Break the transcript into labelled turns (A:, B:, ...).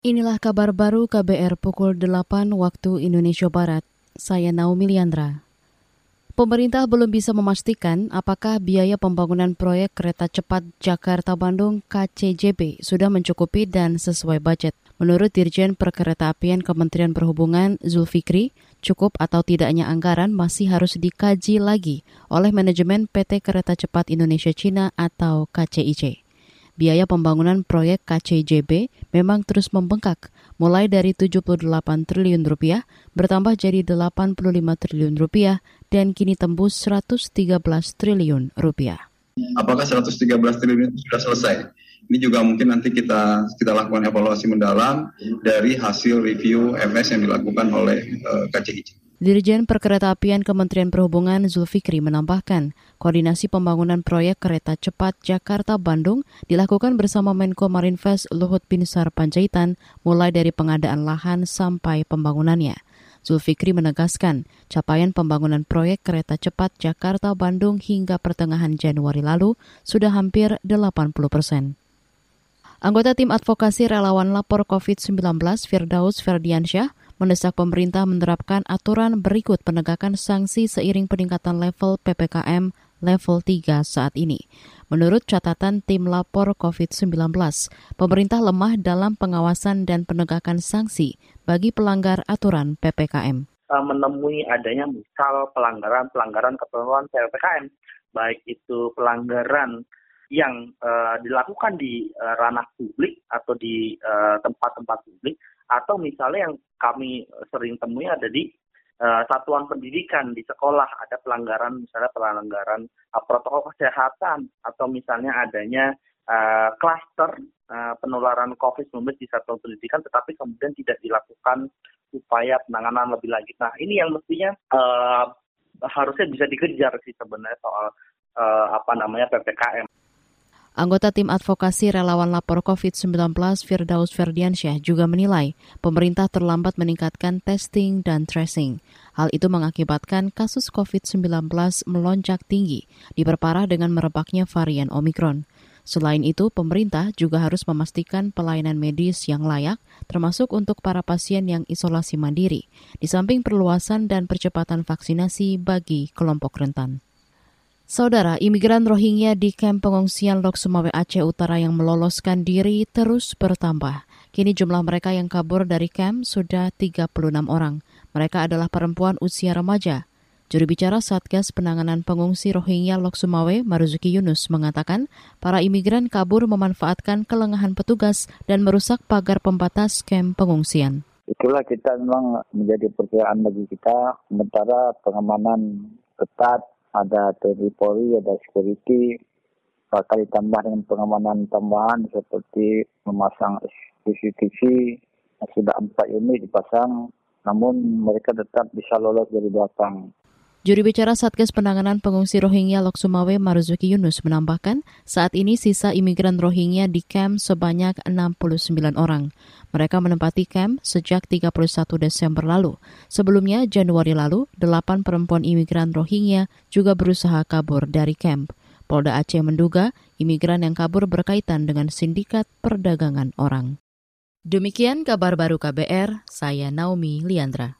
A: Inilah kabar baru KBR pukul 8 waktu Indonesia Barat. Saya Naomi Liandra. Pemerintah belum bisa memastikan apakah biaya pembangunan proyek kereta cepat Jakarta-Bandung KCJB sudah mencukupi dan sesuai budget. Menurut Dirjen Perkeretaapian Kementerian Perhubungan Zulfikri, cukup atau tidaknya anggaran masih harus dikaji lagi oleh manajemen PT Kereta Cepat Indonesia Cina atau KCIC biaya pembangunan proyek KCJB memang terus membengkak, mulai dari 78 triliun rupiah bertambah jadi 85 triliun rupiah dan kini tembus 113 triliun rupiah.
B: Apakah 113 triliun itu sudah selesai? Ini juga mungkin nanti kita kita lakukan evaluasi mendalam dari hasil review MS yang dilakukan oleh uh, eh, KCIC.
A: Dirjen Perkeretaapian Kementerian Perhubungan Zulfikri menambahkan, koordinasi pembangunan proyek kereta cepat Jakarta-Bandung dilakukan bersama Menko Marinvest Luhut Binsar Panjaitan mulai dari pengadaan lahan sampai pembangunannya. Zulfikri menegaskan, capaian pembangunan proyek kereta cepat Jakarta-Bandung hingga pertengahan Januari lalu sudah hampir 80 persen. Anggota tim advokasi relawan lapor COVID-19 Firdaus Ferdiansyah mendesak pemerintah menerapkan aturan berikut penegakan sanksi seiring peningkatan level PPKM level 3 saat ini. Menurut catatan tim lapor COVID-19, pemerintah lemah dalam pengawasan dan penegakan sanksi bagi pelanggar aturan PPKM.
C: Menemui adanya misal pelanggaran-pelanggaran ketentuan PPKM, baik itu pelanggaran yang uh, dilakukan di uh, ranah publik atau di eh, tempat-tempat uh, publik atau misalnya yang kami sering temui ada di uh, satuan pendidikan di sekolah ada pelanggaran misalnya pelanggaran uh, protokol kesehatan atau misalnya adanya klaster uh, uh, penularan COVID-19 di satuan pendidikan tetapi kemudian tidak dilakukan upaya penanganan lebih lanjut. Nah ini yang mestinya uh, harusnya bisa dikejar sih sebenarnya soal uh, apa namanya ppkm.
A: Anggota tim advokasi relawan lapor COVID-19 Firdaus Ferdiansyah juga menilai pemerintah terlambat meningkatkan testing dan tracing. Hal itu mengakibatkan kasus COVID-19 melonjak tinggi, diperparah dengan merebaknya varian Omikron. Selain itu, pemerintah juga harus memastikan pelayanan medis yang layak, termasuk untuk para pasien yang isolasi mandiri, di samping perluasan dan percepatan vaksinasi bagi kelompok rentan. Saudara, imigran Rohingya di kamp pengungsian Lok Sumawe Aceh Utara yang meloloskan diri terus bertambah. Kini jumlah mereka yang kabur dari kamp sudah 36 orang. Mereka adalah perempuan usia remaja. Juru bicara Satgas Penanganan Pengungsi Rohingya Lok Sumawe, Maruzuki Yunus, mengatakan para imigran kabur memanfaatkan kelengahan petugas dan merusak pagar pembatas kamp pengungsian.
D: Itulah kita memang menjadi percayaan bagi kita, sementara pengamanan ketat ada TNI Polri, ada security, bakal ditambah dengan pengamanan tambahan seperti memasang CCTV sudah empat unit dipasang, namun mereka tetap bisa lolos dari belakang.
A: Juri bicara Satgas Penanganan Pengungsi Rohingya Lok Sumawe Marzuki Yunus menambahkan, saat ini sisa imigran Rohingya di camp sebanyak 69 orang. Mereka menempati camp sejak 31 Desember lalu. Sebelumnya, Januari lalu, delapan perempuan imigran Rohingya juga berusaha kabur dari camp. Polda Aceh menduga imigran yang kabur berkaitan dengan sindikat perdagangan orang. Demikian kabar baru KBR, saya Naomi Liandra.